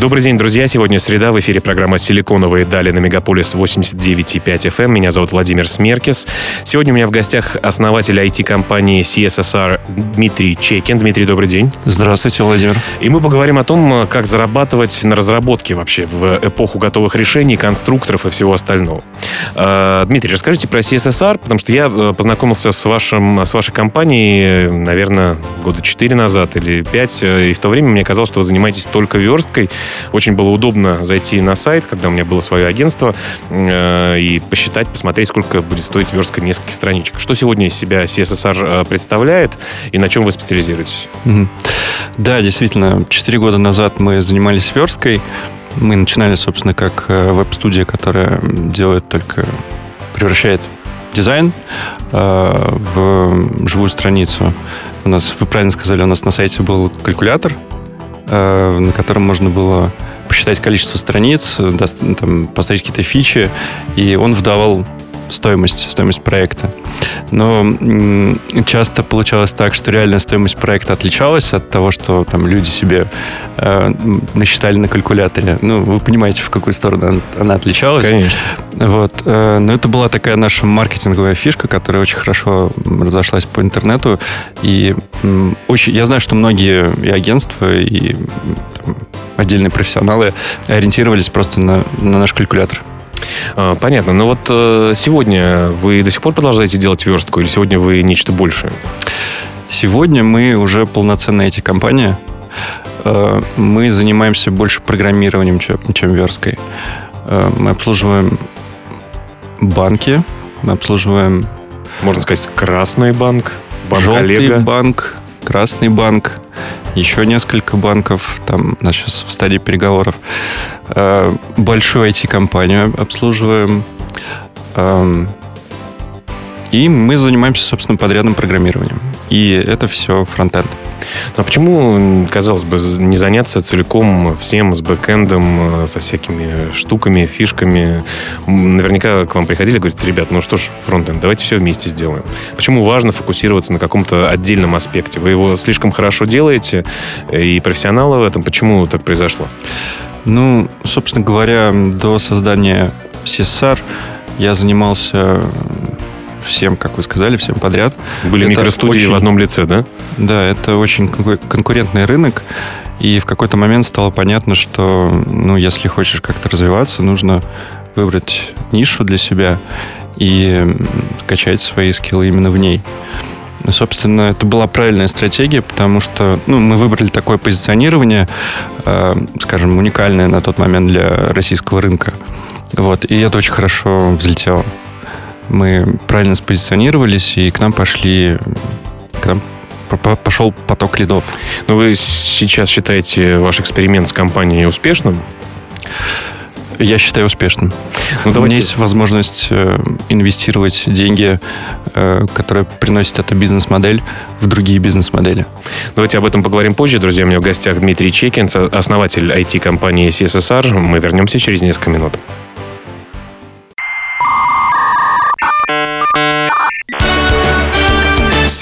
Добрый день, друзья. Сегодня среда. В эфире программа «Силиконовые дали» на Мегаполис 89,5 FM. Меня зовут Владимир Смеркис. Сегодня у меня в гостях основатель IT-компании CSSSR Дмитрий Чекин. Дмитрий, добрый день. Здравствуйте, Владимир. И мы поговорим о том, как зарабатывать на разработке вообще в эпоху готовых решений, конструкторов и всего остального. А, Дмитрий, расскажите про CSSR, потому что я э, познакомился с, вашим, с вашей компанией, наверное, года 4 назад или 5, э, и в то время мне казалось, что вы занимаетесь только версткой, очень было удобно зайти на сайт, когда у меня было свое агентство, э, и посчитать, посмотреть, сколько будет стоить верстка нескольких страничек. Что сегодня из себя CSSR э, представляет и на чем вы специализируетесь? Да, действительно, 4 года назад мы занимались версткой. Мы начинали, собственно, как э, веб-студия, которая делает только, превращает дизайн э, в живую страницу. У нас, вы правильно сказали, у нас на сайте был калькулятор, на котором можно было посчитать количество страниц, там, поставить какие-то фичи, и он выдавал стоимость, стоимость проекта. Но часто получалось так, что реальная стоимость проекта отличалась от того, что там люди себе э, насчитали на калькуляторе. Ну, вы понимаете, в какую сторону она, она отличалась. Конечно. Вот. Э, но это была такая наша маркетинговая фишка, которая очень хорошо разошлась по интернету. И э, очень, я знаю, что многие и агентства, и там, отдельные профессионалы ориентировались просто на, на наш калькулятор. А, понятно. Но вот э, сегодня вы до сих пор продолжаете делать верстку или сегодня вы нечто большее? Сегодня мы уже полноценная эти компания. Э, мы занимаемся больше программированием, чем, чем версткой. Э, мы обслуживаем банки, мы обслуживаем... Можно сказать, красный банк, банк желтый Олега. банк, красный банк, еще несколько банков, там нас сейчас в стадии переговоров. Э, большую IT-компанию обслуживаем. И мы занимаемся, собственно, подрядным программированием. И это все фронтенд. Ну, а почему, казалось бы, не заняться целиком всем с бэкэндом, э, со всякими штуками, фишками? Наверняка к вам приходили и говорят, ребят, ну что ж, фронтенд, давайте все вместе сделаем. Почему важно фокусироваться на каком-то отдельном аспекте? Вы его слишком хорошо делаете, и профессионалы в этом. Почему так произошло? Ну, собственно говоря, до создания CSR я занимался всем, как вы сказали, всем подряд. Были это микростудии очень, в одном лице, да? Да, это очень конкурентный рынок. И в какой-то момент стало понятно, что, ну, если хочешь как-то развиваться, нужно выбрать нишу для себя и качать свои скиллы именно в ней. Собственно, это была правильная стратегия, потому что ну, мы выбрали такое позиционирование, э, скажем, уникальное на тот момент для российского рынка. Вот, и это очень хорошо взлетело мы правильно спозиционировались, и к нам пошли, к нам пошел поток лидов. Но ну, вы сейчас считаете ваш эксперимент с компанией успешным? Я считаю успешным. Ну, давайте... У меня есть возможность э, инвестировать деньги, э, которые приносит эта бизнес-модель, в другие бизнес-модели. Давайте об этом поговорим позже. Друзья, у меня в гостях Дмитрий Чекин, основатель IT-компании CSSR. Мы вернемся через несколько минут.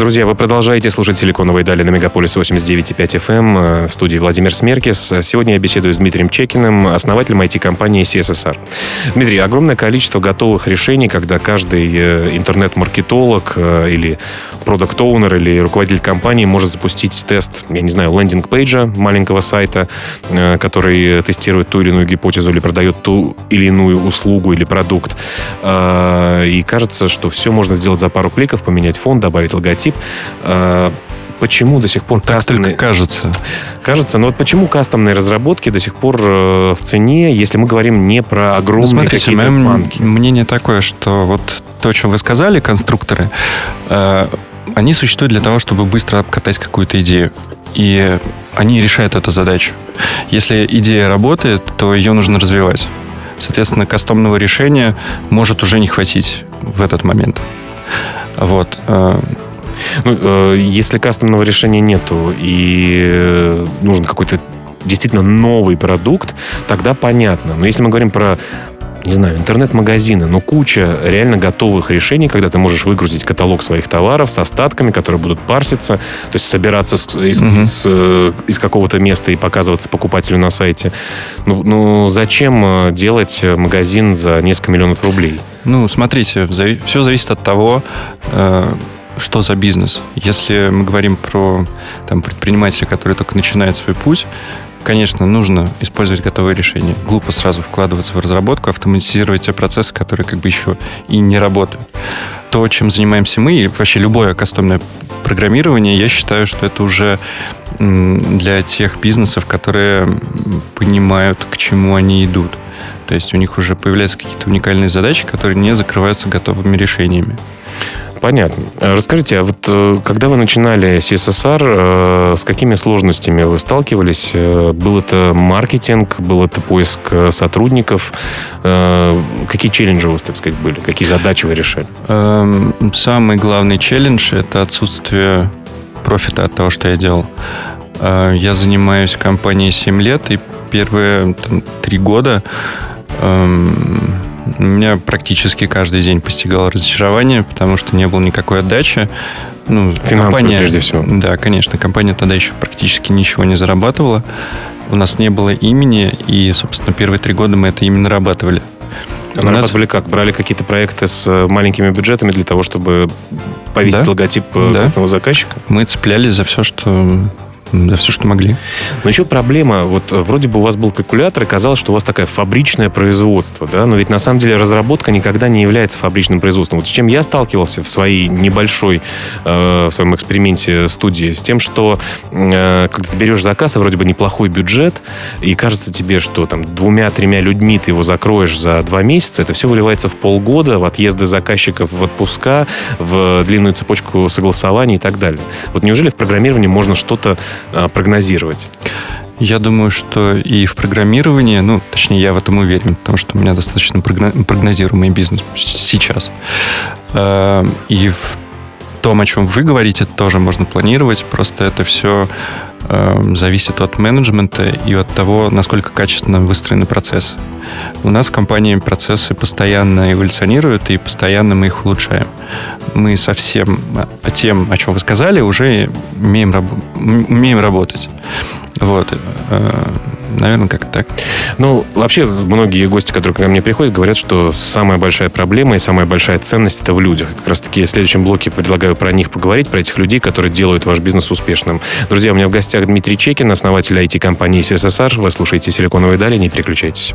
Друзья, вы продолжаете слушать «Силиконовые дали» на Мегаполис 89,5 FM в студии Владимир Смеркис. Сегодня я беседую с Дмитрием Чекиным, основателем IT-компании CSSR. Дмитрий, огромное количество готовых решений, когда каждый э, интернет-маркетолог э, или продукт-оунер или руководитель компании может запустить тест, я не знаю, лендинг-пейджа маленького сайта, э, который тестирует ту или иную гипотезу или продает ту или иную услугу или продукт. И кажется, что все можно сделать за пару кликов, поменять фон, добавить логотип, тип. А, почему до сих пор так кастомные... только кажется. Кажется, но вот почему кастомные разработки до сих пор э, в цене, если мы говорим не про огромные ну, смотрите, какие-то банки? мнение такое, что вот то, о чем вы сказали, конструкторы, э, они существуют для того, чтобы быстро обкатать какую-то идею. И они решают эту задачу. Если идея работает, то ее нужно развивать. Соответственно, кастомного решения может уже не хватить в этот момент. Вот. Э, ну, э, если кастомного решения нету и нужен какой-то действительно новый продукт, тогда понятно. Но если мы говорим про не знаю, интернет-магазины, но куча реально готовых решений, когда ты можешь выгрузить каталог своих товаров с остатками, которые будут парситься, то есть собираться с, из, угу. с, э, из какого-то места и показываться покупателю на сайте. Ну, ну зачем э, делать магазин за несколько миллионов рублей? Ну, смотрите, все зависит от того, э, что за бизнес. Если мы говорим про там, предпринимателя, который только начинает свой путь, Конечно, нужно использовать готовые решения. Глупо сразу вкладываться в разработку, автоматизировать те процессы, которые как бы еще и не работают. То, чем занимаемся мы, и вообще любое кастомное программирование, я считаю, что это уже для тех бизнесов, которые понимают, к чему они идут. То есть у них уже появляются какие-то уникальные задачи, которые не закрываются готовыми решениями. Понятно. Э, расскажите, а вот э, когда вы начинали CSSR, э, с какими сложностями вы сталкивались? Был это маркетинг, был это поиск сотрудников? Какие челленджи у вас, так сказать, были? Какие задачи вы решали? Эм, самый главный челлендж – это отсутствие профита от того, что я делал. Я занимаюсь компанией 7 лет, и первые там, 3 года эм, меня практически каждый день постигало разочарование, потому что не было никакой отдачи. Ну, компания, прежде всего. Да, конечно. Компания тогда еще практически ничего не зарабатывала. У нас не было имени, и, собственно, первые три года мы это именно нарабатывали. А нарабатывали нас... как? Брали какие-то проекты с э, маленькими бюджетами для того, чтобы повесить да? логотип э, да. заказчика? Мы цеплялись за все, что да, все, что могли. Но еще проблема, вот вроде бы у вас был калькулятор, и казалось, что у вас такое фабричное производство, да, но ведь на самом деле разработка никогда не является фабричным производством. Вот с чем я сталкивался в своей небольшой, э, в своем эксперименте студии, с тем, что э, когда ты берешь заказ, и вроде бы неплохой бюджет, и кажется тебе, что там двумя-тремя людьми ты его закроешь за два месяца, это все выливается в полгода, в отъезды заказчиков в отпуска, в длинную цепочку согласований и так далее. Вот неужели в программировании можно что-то прогнозировать? Я думаю, что и в программировании, ну, точнее, я в этом уверен, потому что у меня достаточно прогнозируемый бизнес сейчас. А, и в том, о чем вы говорите, тоже можно планировать, просто это все а, зависит от менеджмента и от того, насколько качественно выстроены процессы. У нас в компании процессы постоянно эволюционируют, и постоянно мы их улучшаем. Мы совсем тем, о чем вы сказали, уже умеем, раб- умеем работать. Вот. Э, наверное, как так. Ну, вообще, многие гости, которые ко мне приходят, говорят, что самая большая проблема и самая большая ценность это в людях. Как раз таки в следующем блоке предлагаю про них поговорить, про этих людей, которые делают ваш бизнес успешным. Друзья, у меня в гостях Дмитрий Чекин, основатель IT-компании CSSR. Вы слушаете «Силиконовые дали», не переключайтесь.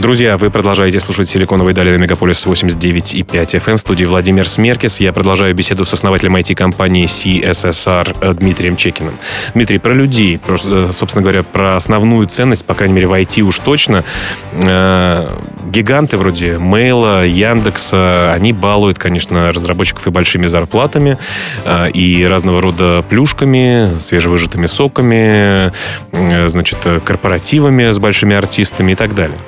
Друзья, вы продолжаете слушать «Силиконовые дали» на Мегаполис 89,5 FM в студии Владимир Смеркис. Я продолжаю беседу с основателем IT-компании CSSR э, Дмитрием Чекиным. Дмитрий, про людей, э, собственно говоря, про основную ценность, по крайней мере, в IT уж точно. Э, гиганты вроде Мейла, Яндекса, они балуют, конечно, разработчиков и большими зарплатами, и разного рода плюшками, свежевыжатыми соками, значит, корпоративами с большими артистами и так далее.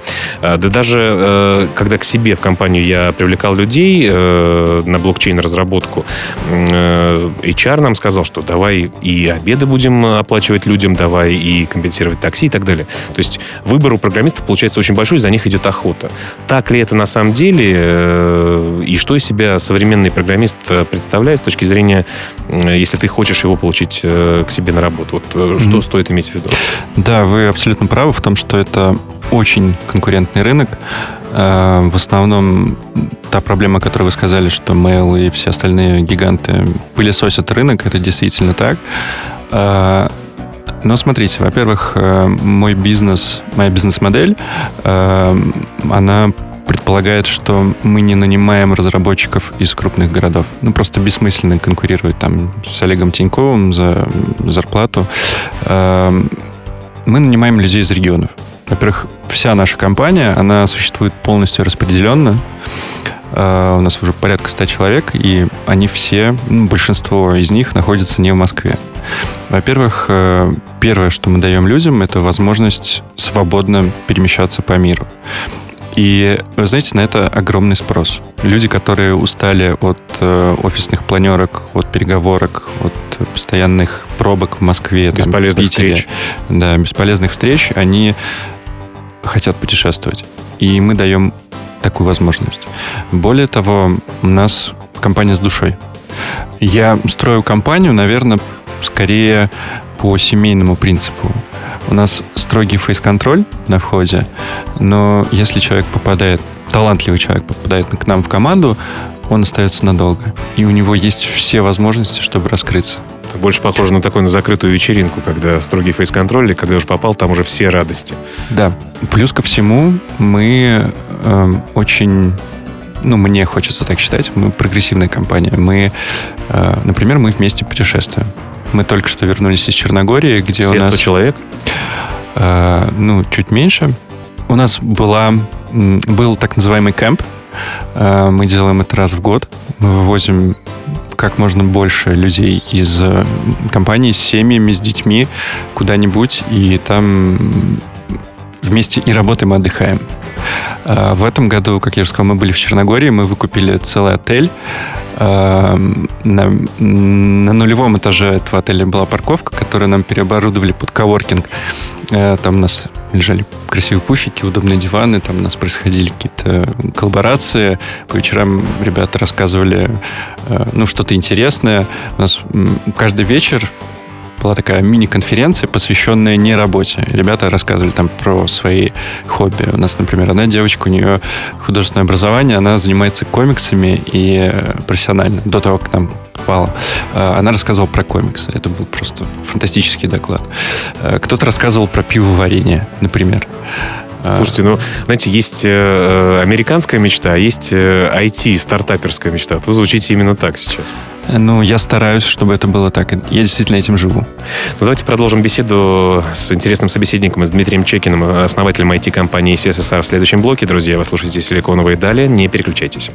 Э, да даже э, когда к себе в компанию я привлекал людей э, на блокчейн-разработку, HR нам сказал, что давай и обеды будем оплачивать людям, давай и компенсировать такси и так далее. То есть выбор у программистов получается очень большой, за них идет охота. Так ли это на самом деле? И что из себя современный программист представляет с точки зрения, если ты хочешь его получить к себе на работу? Вот mm-hmm. что стоит иметь в виду? Да, вы абсолютно правы в том, что это очень конкурентный рынок. Э, в основном та проблема, которую вы сказали, что Mail и все остальные гиганты пылесосят рынок, это действительно так. Э, но смотрите, во-первых, э, мой бизнес, моя бизнес-модель, она предполагает, что мы не нанимаем разработчиков из крупных городов. Ну, просто бессмысленно конкурировать там с Олегом Тиньковым за зарплату. Мы нанимаем людей из регионов. Во-первых, вся наша компания, она существует полностью распределенно. Uh, у нас уже порядка 100 человек, и они все, ну, большинство из них находятся не в Москве. Во-первых, э, первое, что мы даем людям, это возможность свободно перемещаться по миру. И, вы знаете, на это огромный спрос. Люди, которые устали от э, офисных планерок, от переговорок, от постоянных пробок в Москве, бесполезных там, Питере, встреч. Да, бесполезных встреч, они хотят путешествовать. И мы даем такую возможность. Более того, у нас компания с душой. Я строю компанию, наверное, скорее по семейному принципу. У нас строгий фейс-контроль на входе, но если человек попадает, талантливый человек попадает к нам в команду, он остается надолго. И у него есть все возможности, чтобы раскрыться. Больше похоже на такую на закрытую вечеринку, когда строгий фейс-контроль, и когда уже попал, там уже все радости. Да. Плюс ко всему, мы э, очень ну, мне хочется так считать, мы прогрессивная компания. Мы, э, например, мы вместе путешествуем. Мы только что вернулись из Черногории, где Все у нас... 100 человек? Э, ну, чуть меньше. У нас была, был так называемый кемп. Э, мы делаем это раз в год. Мы вывозим как можно больше людей из э, компании с семьями, с детьми куда-нибудь, и там вместе и работаем, и отдыхаем. Э, в этом году, как я уже сказал, мы были в Черногории, мы выкупили целый отель. Э, на, на нулевом этаже этого отеля была парковка, которую нам переоборудовали под коворкинг. Э, там у нас лежали красивые пуфики, удобные диваны, там у нас происходили какие-то коллаборации. По вечерам ребята рассказывали ну, что-то интересное. У нас каждый вечер была такая мини-конференция, посвященная не работе. Ребята рассказывали там про свои хобби. У нас, например, одна девочка, у нее художественное образование, она занимается комиксами и э, профессионально, до того, как там попала. Э, она рассказывала про комиксы. Это был просто фантастический доклад. Э, кто-то рассказывал про пивоварение, например. Слушайте, ну, знаете, есть американская мечта, а есть IT, стартаперская мечта. Вот вы звучите именно так сейчас. Ну, я стараюсь, чтобы это было так. Я действительно этим живу. Ну, давайте продолжим беседу с интересным собеседником, с Дмитрием Чекиным, основателем IT-компании CSSR в следующем блоке. Друзья, вы слушаете «Силиконовые дали». Не переключайтесь.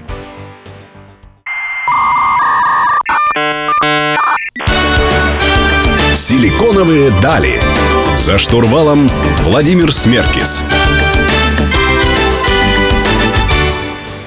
«Силиконовые дали». За штурвалом Владимир Смеркис.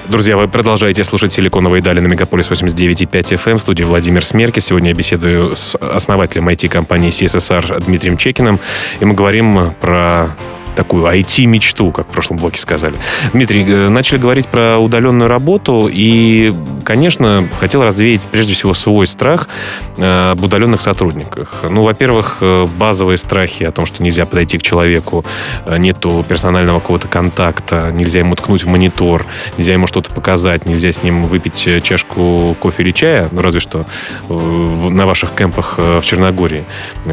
Друзья, вы продолжаете слушать «Силиконовые дали» на Мегаполис 89.5 FM в студии Владимир Смерки. Сегодня я беседую с основателем IT-компании CSSR Дмитрием Чекиным. И мы говорим про такую IT-мечту, как в прошлом блоке сказали. Дмитрий, э, начали говорить про удаленную работу, и, конечно, хотел развеять прежде всего свой страх э, об удаленных сотрудниках. Ну, во-первых, э, базовые страхи о том, что нельзя подойти к человеку, нету персонального какого-то контакта, нельзя ему ткнуть в монитор, нельзя ему что-то показать, нельзя с ним выпить чашку кофе или чая, ну, разве что на ваших кемпах в Черногории.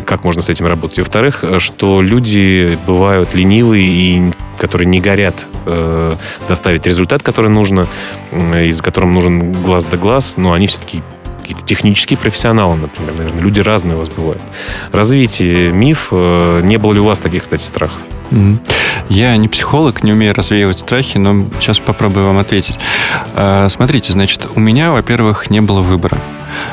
Как можно с этим работать? И, во-вторых, что люди бывают ленивые ленивые и которые не горят э, доставить результат, который нужно, э, и за которым нужен глаз да глаз, но они все-таки какие-то технические профессионалы, например, наверное. Люди разные у вас бывают. Развейте миф. Э, не было ли у вас таких, кстати, страхов? Я не психолог, не умею развеивать страхи, но сейчас попробую вам ответить. Э, смотрите, значит, у меня, во-первых, не было выбора.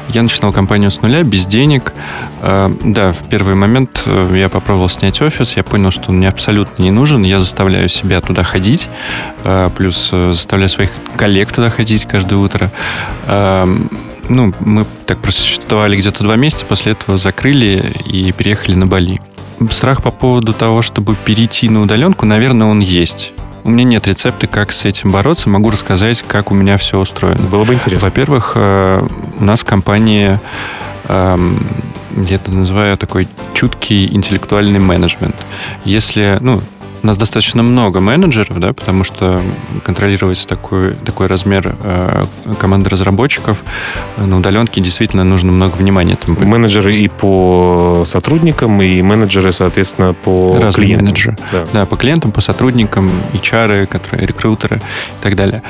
Я начинал компанию с нуля, без денег. Э, да, в первый момент э, я попробовал снять офис, я понял, что он мне абсолютно не нужен. Я заставляю себя туда ходить, э, плюс заставляю своих коллег туда ходить каждое утро. Ну, мы так просуществовали где-то два месяца, после этого закрыли и переехали на Бали. Страх по поводу того, чтобы перейти на удаленку, наверное, он есть. У меня нет рецепта, как с этим бороться. Могу рассказать, как у меня все устроено. Было бы интересно. Во-первых, э, у нас в компании эм, я это называю такой чуткий интеллектуальный менеджмент. Если, ну, у нас достаточно много менеджеров, да, потому что контролировать такой, такой размер э, команды разработчиков на удаленке действительно нужно много внимания. Этому. Менеджеры и по сотрудникам, и менеджеры, соответственно, по Разные клиентам. менеджеры. Да. да, по клиентам, по сотрудникам, HR, которые рекрутеры и так далее.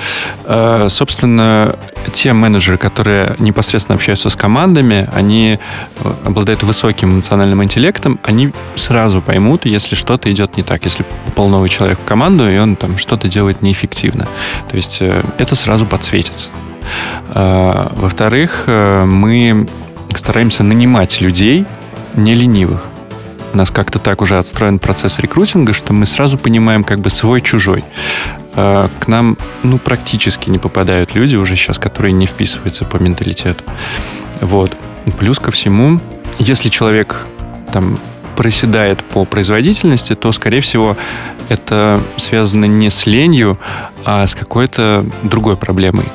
Э, собственно, те менеджеры, которые непосредственно общаются с командами, они э, обладают высоким эмоциональным интеллектом, они сразу поймут, если что-то идет не так. Если попал новый человек в команду, и он там что-то делает неэффективно. То есть э, это сразу подсветится. А, во-вторых, э, мы стараемся нанимать людей не ленивых. У нас как-то так уже отстроен процесс рекрутинга, что мы сразу понимаем как бы свой-чужой. К нам ну, практически не попадают люди уже сейчас, которые не вписываются по менталитету. Вот. Плюс ко всему, если человек там проседает по производительности, то, скорее всего, это связано не с ленью, а с какой-то другой проблемой.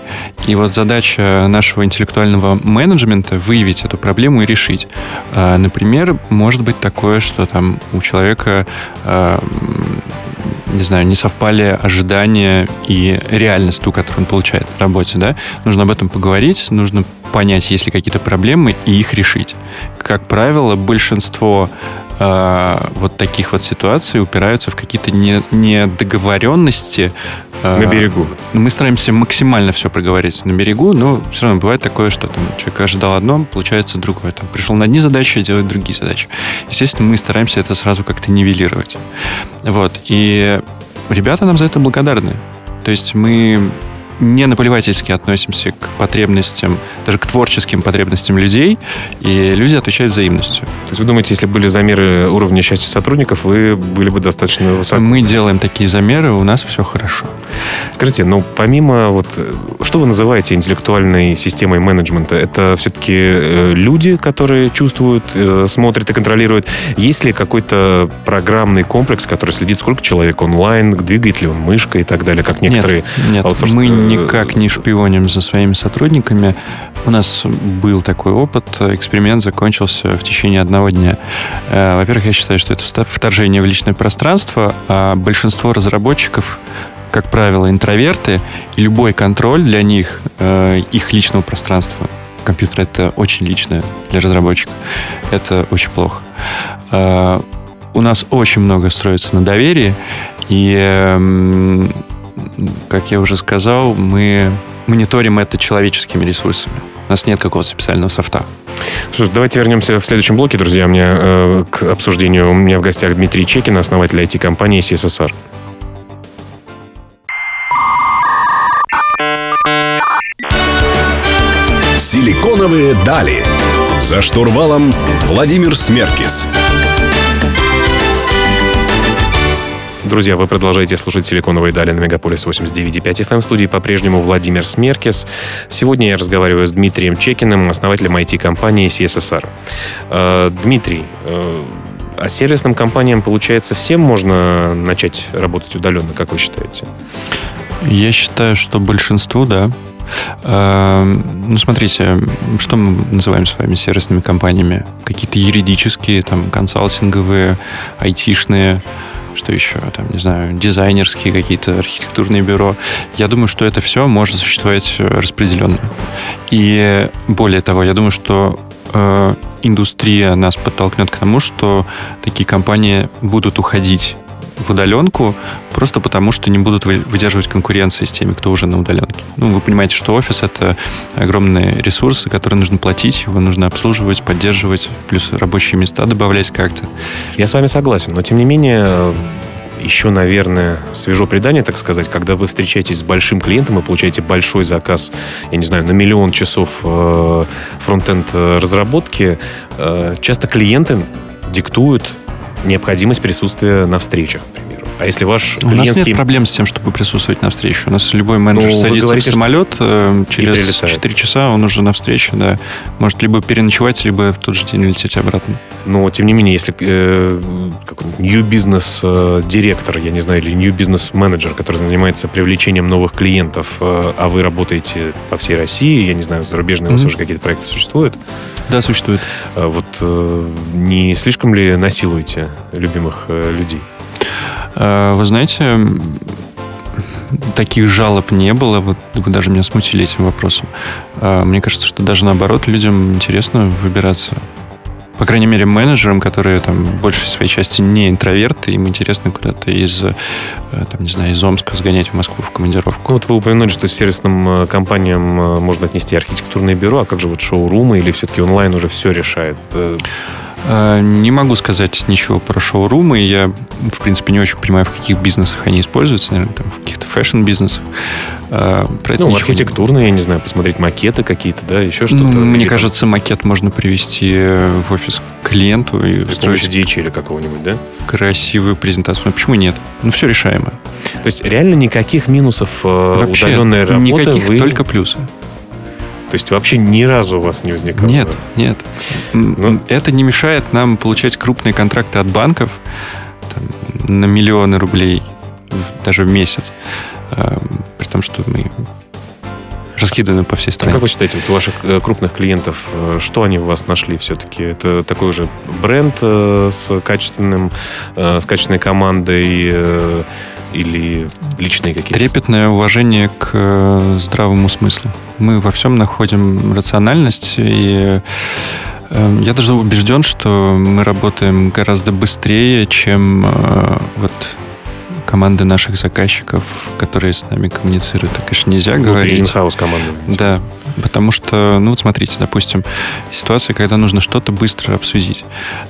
И вот задача нашего интеллектуального менеджмента выявить эту проблему и решить. А, например, может быть такое, что там у человека а, не знаю, не совпали ожидания и реальность ту, которую он получает на работе, да, нужно об этом поговорить, нужно понять, есть ли какие-то проблемы и их решить. Как правило, большинство э, вот таких вот ситуаций упираются в какие-то не, недоговоренности. Э, на берегу. Мы стараемся максимально все проговорить на берегу, но все равно бывает такое, что там человек ожидал одно, получается другое. Там, пришел на одни задачи, делает другие задачи. Естественно, мы стараемся это сразу как-то нивелировать. Вот. И ребята нам за это благодарны. То есть мы не наплевательски относимся к потребностям, даже к творческим потребностям людей, и люди отвечают взаимностью. То есть вы думаете, если были замеры уровня счастья сотрудников, вы были бы достаточно высоко? Мы делаем такие замеры, у нас все хорошо. Скажите, ну помимо вот, что вы называете интеллектуальной системой менеджмента? Это все-таки э, люди, которые чувствуют, э, смотрят и контролируют? Есть ли какой-то программный комплекс, который следит, сколько человек онлайн, двигает ли он мышкой и так далее, как некоторые нет, нет. Мы никак не шпионим за своими сотрудниками. У нас был такой опыт. Эксперимент закончился в течение одного дня. Э, во-первых, я считаю, что это вторжение в личное пространство, а большинство разработчиков как правило, интроверты, и любой контроль для них, э, их личного пространства, компьютер это очень личное для разработчика, это очень плохо. Э, у нас очень много строится на доверии, и эм, как я уже сказал, мы мониторим это человеческими ресурсами. У нас нет какого-то специального софта. Ж, давайте вернемся в следующем блоке, друзья. У меня э, к обсуждению. У меня в гостях Дмитрий Чекин, основатель IT-компании CSSR. Силиконовые дали. За штурвалом Владимир Смеркис. Друзья, вы продолжаете слушать «Силиконовые дали» на Мегаполис 89.5 FM. В студии по-прежнему Владимир Смеркис. Сегодня я разговариваю с Дмитрием Чекиным, основателем IT-компании CSSR. Э, Дмитрий, э, а сервисным компаниям, получается, всем можно начать работать удаленно, как вы считаете? Я считаю, что большинству, да. Э, ну, смотрите, что мы называем с вами сервисными компаниями? Какие-то юридические, там, консалтинговые, айтишные, что еще, там, не знаю, дизайнерские какие-то, архитектурные бюро. Я думаю, что это все может существовать э, распределенно. И более того, я думаю, что э, индустрия нас подтолкнет к тому, что такие компании будут уходить в удаленку просто потому, что не будут выдерживать конкуренции с теми, кто уже на удаленке. Ну, вы понимаете, что офис — это огромные ресурсы, которые нужно платить, его нужно обслуживать, поддерживать, плюс рабочие места добавлять как-то. Я с вами согласен, но тем не менее еще, наверное, свежо предание, так сказать, когда вы встречаетесь с большим клиентом и получаете большой заказ, я не знаю, на миллион часов э, фронтенд э, разработки, э, часто клиенты диктуют необходимость присутствия на встречах. А если ваш клиентский... У нас нет проблем с тем, чтобы присутствовать на встрече. У нас любой менеджер ну, садится говорите, в самолет, э, через 4 часа он уже на встрече, да. Может либо переночевать, либо в тот же день улететь обратно. Но, тем не менее, если э, new business э, директор, я не знаю, или new business менеджер, который занимается привлечением новых клиентов, э, а вы работаете по всей России, я не знаю, зарубежные mm-hmm. у вас уже какие-то проекты существуют? Да, существуют. Э, вот э, не слишком ли насилуете любимых э, людей? Э, вы знаете, таких жалоб не было. Вот вы даже меня смутили этим вопросом. Э, мне кажется, что даже наоборот, людям интересно выбираться. По крайней мере, менеджерам, которые там большей своей части не интроверты, им интересно куда-то из, э, там, не знаю, из Омска сгонять в Москву в командировку. Вот вы упомянули, что с сервисным компаниям можно отнести архитектурное бюро, а как же вот шоурумы или все-таки онлайн уже все решает? Э, не могу сказать ничего про шоурумы. Я, в принципе, не очень понимаю, в каких бизнесах они используются. Наверное, там, в каких-то фэшн-бизнесах. Э, про это ну, архитектурно, я не знаю, посмотреть макеты какие-то, да, еще что-то. Ну, мне кажется, там... макет можно привести в офис клиенту и При строить DH или какого-нибудь, да? Красивую презентацию. Ну, почему нет? Ну, все решаемо. То есть реально никаких минусов э, Вообще, удаленной работы никаких, вы... только плюсы. То есть вообще ни разу у вас не возникало? Нет, нет. Ну, это не мешает нам получать крупные контракты от банков там, на миллионы рублей даже в месяц. Э, при том, что мы раскиданы по всей стране. А как вы считаете, вот у ваших э, крупных клиентов, э, что они в вас нашли все-таки? Это такой уже бренд с качественным, с качественной командой или личные какие-то? Трепетное уважение к здравому смыслу. Мы во всем находим рациональность, и я даже убежден, что мы работаем гораздо быстрее, чем вот команды наших заказчиков, которые с нами коммуницируют. Так, конечно, нельзя Внутри говорить. инхаус команды. Да, потому что, ну вот смотрите, допустим, ситуация, когда нужно что-то быстро обсудить.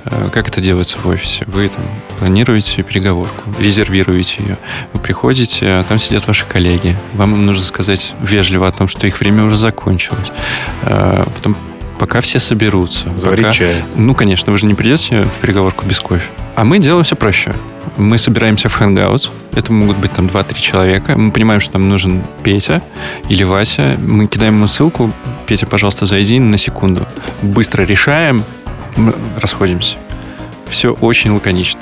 Э, как это делается в офисе? Вы там планируете переговорку, резервируете ее. Вы приходите, а там сидят ваши коллеги. Вам нужно сказать вежливо о том, что их время уже закончилось. Э, потом пока все соберутся. Заварить пока... чай. Ну, конечно, вы же не придете в переговорку без кофе. А мы делаем все проще. Мы собираемся в Hangouts. Это могут быть там 2-3 человека. Мы понимаем, что нам нужен Петя или Вася. Мы кидаем ему ссылку. Петя, пожалуйста, зайди на секунду. Быстро решаем. Мы расходимся. Все очень лаконично.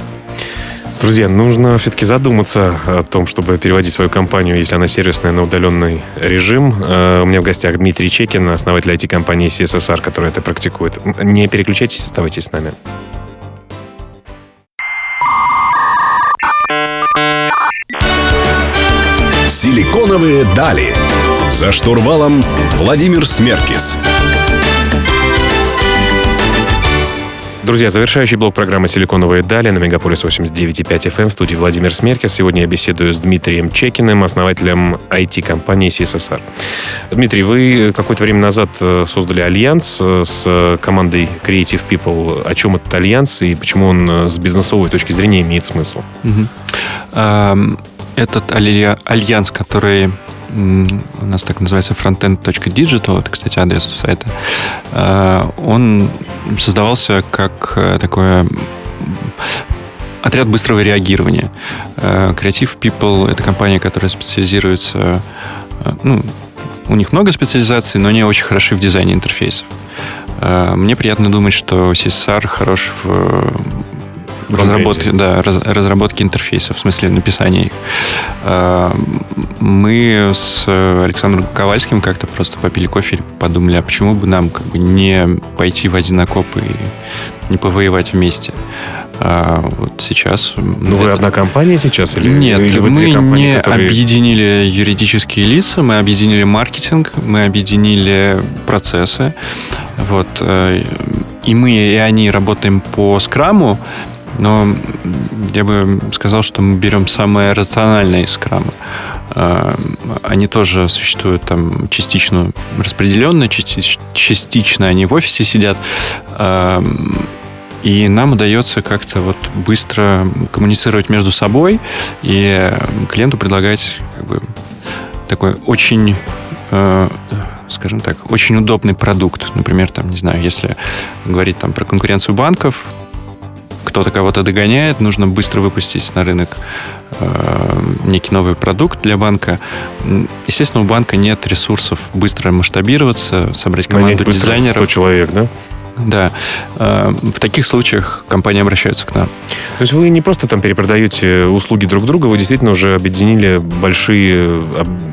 Друзья, нужно все-таки задуматься о том, чтобы переводить свою компанию, если она сервисная, на удаленный режим. Э, у меня в гостях Дмитрий Чекин, основатель IT-компании CSSR, которая это практикует. Не переключайтесь, оставайтесь с нами. Силиконовые дали. За штурвалом Владимир Смеркис. Друзья, завершающий блок программы «Силиконовые дали» на Мегаполис 89.5 FM эм в студии Владимир Смеркис. Сегодня я беседую с Дмитрием Чекиным, основателем IT-компании CSSSR. Дмитрий, вы какое-то время назад э, создали альянс э, с командой Creative People. О чем этот альянс и почему он э, с бизнесовой точки зрения имеет смысл? Угу. Этот альянс, который у нас так называется frontend.digital, это, кстати, адрес сайта, э, он создавался как э, такое отряд быстрого реагирования. Э, Creative People — это компания, которая специализируется... Ну, у них много специализаций, но они очень хороши в дизайне интерфейсов. Мне приятно думать, что CSR хорош в разработки, да, раз, разработки интерфейсов, в смысле написания их. А, мы с Александром Ковальским как-то просто попили кофе и подумали, а почему бы нам как бы не пойти в один окоп и не повоевать вместе. А вот сейчас... Ну, это... вы одна компания сейчас? Или, Нет, или вы мы компании, не которые... объединили юридические лица, мы объединили маркетинг, мы объединили процессы. Вот. Э, и мы, и они работаем по скраму, но я бы сказал, что мы берем самое рациональное из скрама. А, они тоже существуют там частично распределенные, частично, частично они в офисе сидят. А, и нам удается как-то вот быстро коммуницировать между собой и клиенту предлагать как бы такой очень а, скажем так, очень удобный продукт. Например, там, не знаю, если говорить там про конкуренцию банков, кто-то кого-то догоняет, нужно быстро выпустить на рынок э, некий новый продукт для банка. Естественно, у банка нет ресурсов быстро масштабироваться, собрать команду дизайнеров. 100 человек, да? Да. Э, в таких случаях компании обращаются к нам. То есть вы не просто там перепродаете услуги друг друга, вы действительно уже объединили большие,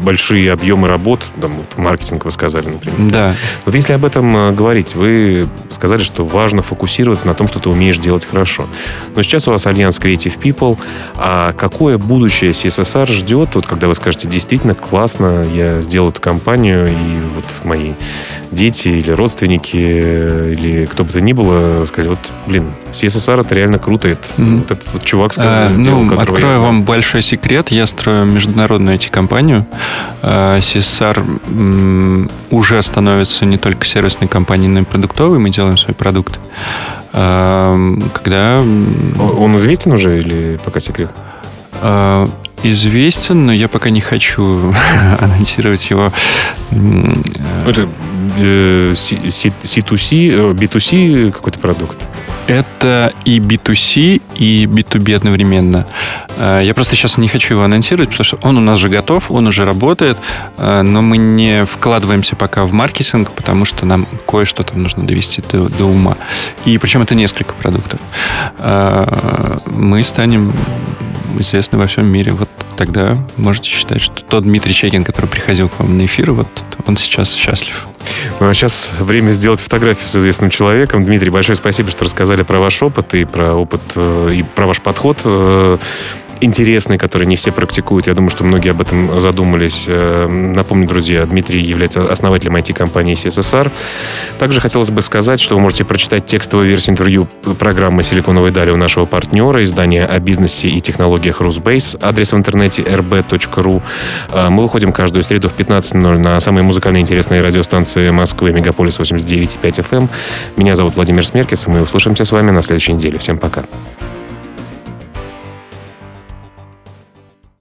большие объемы работ, там, вот маркетинг вы сказали, например. Да. Вот если об этом э, говорить, вы сказали, что важно фокусироваться на том, что ты умеешь делать хорошо. Но сейчас у вас Альянс Creative People. А какое будущее CSSR ждет, вот когда вы скажете, действительно классно, я сделал эту компанию, и вот мои дети или родственники, или кто бы то ни было, сказали, вот, блин, CSSR это реально круто. Это, mm-hmm. вот этот вот чувак а, сделал, ну, открою вам большой секрет. Я строю международную IT-компанию. А, CSR м, уже становится не только сервисной компанией, но и продуктовой. Мы делаем свой продукт. Когда... Он известен уже или пока секрет? Известен, но я пока не хочу анонсировать его. Это C2C, B2C какой-то продукт? Это и B2C, и B2B одновременно. Э, я просто сейчас не хочу его анонсировать, потому что он у нас же готов, он уже работает, э, но мы не вкладываемся пока в маркетинг, потому что нам кое-что там нужно довести до, до ума. И причем это несколько продуктов. Э, мы станем известны во всем мире. Вот тогда можете считать, что тот Дмитрий Чекин, который приходил к вам на эфир, вот он сейчас счастлив. Ну а сейчас время сделать фотографию с известным человеком. Дмитрий, большое спасибо, что рассказали про ваш опыт и про опыт э, и про ваш подход э, интересный, который не все практикуют. Я думаю, что многие об этом задумались. Э, напомню, друзья, Дмитрий является основателем IT-компании CSSR. Также хотелось бы сказать, что вы можете прочитать текстовую версию интервью программы «Силиконовой дали» у нашего партнера, издания о бизнесе и технологиях Rusbase. Адрес в интернете rb.ru. Э, мы выходим каждую среду в 15.00 на самые музыкально интересные радиостанции Москвы, Мегаполис 89.5 FM. Эм. Меня зовут Владимир Смеркис, и мы услышимся с вами на следующей неделе. Всем пока.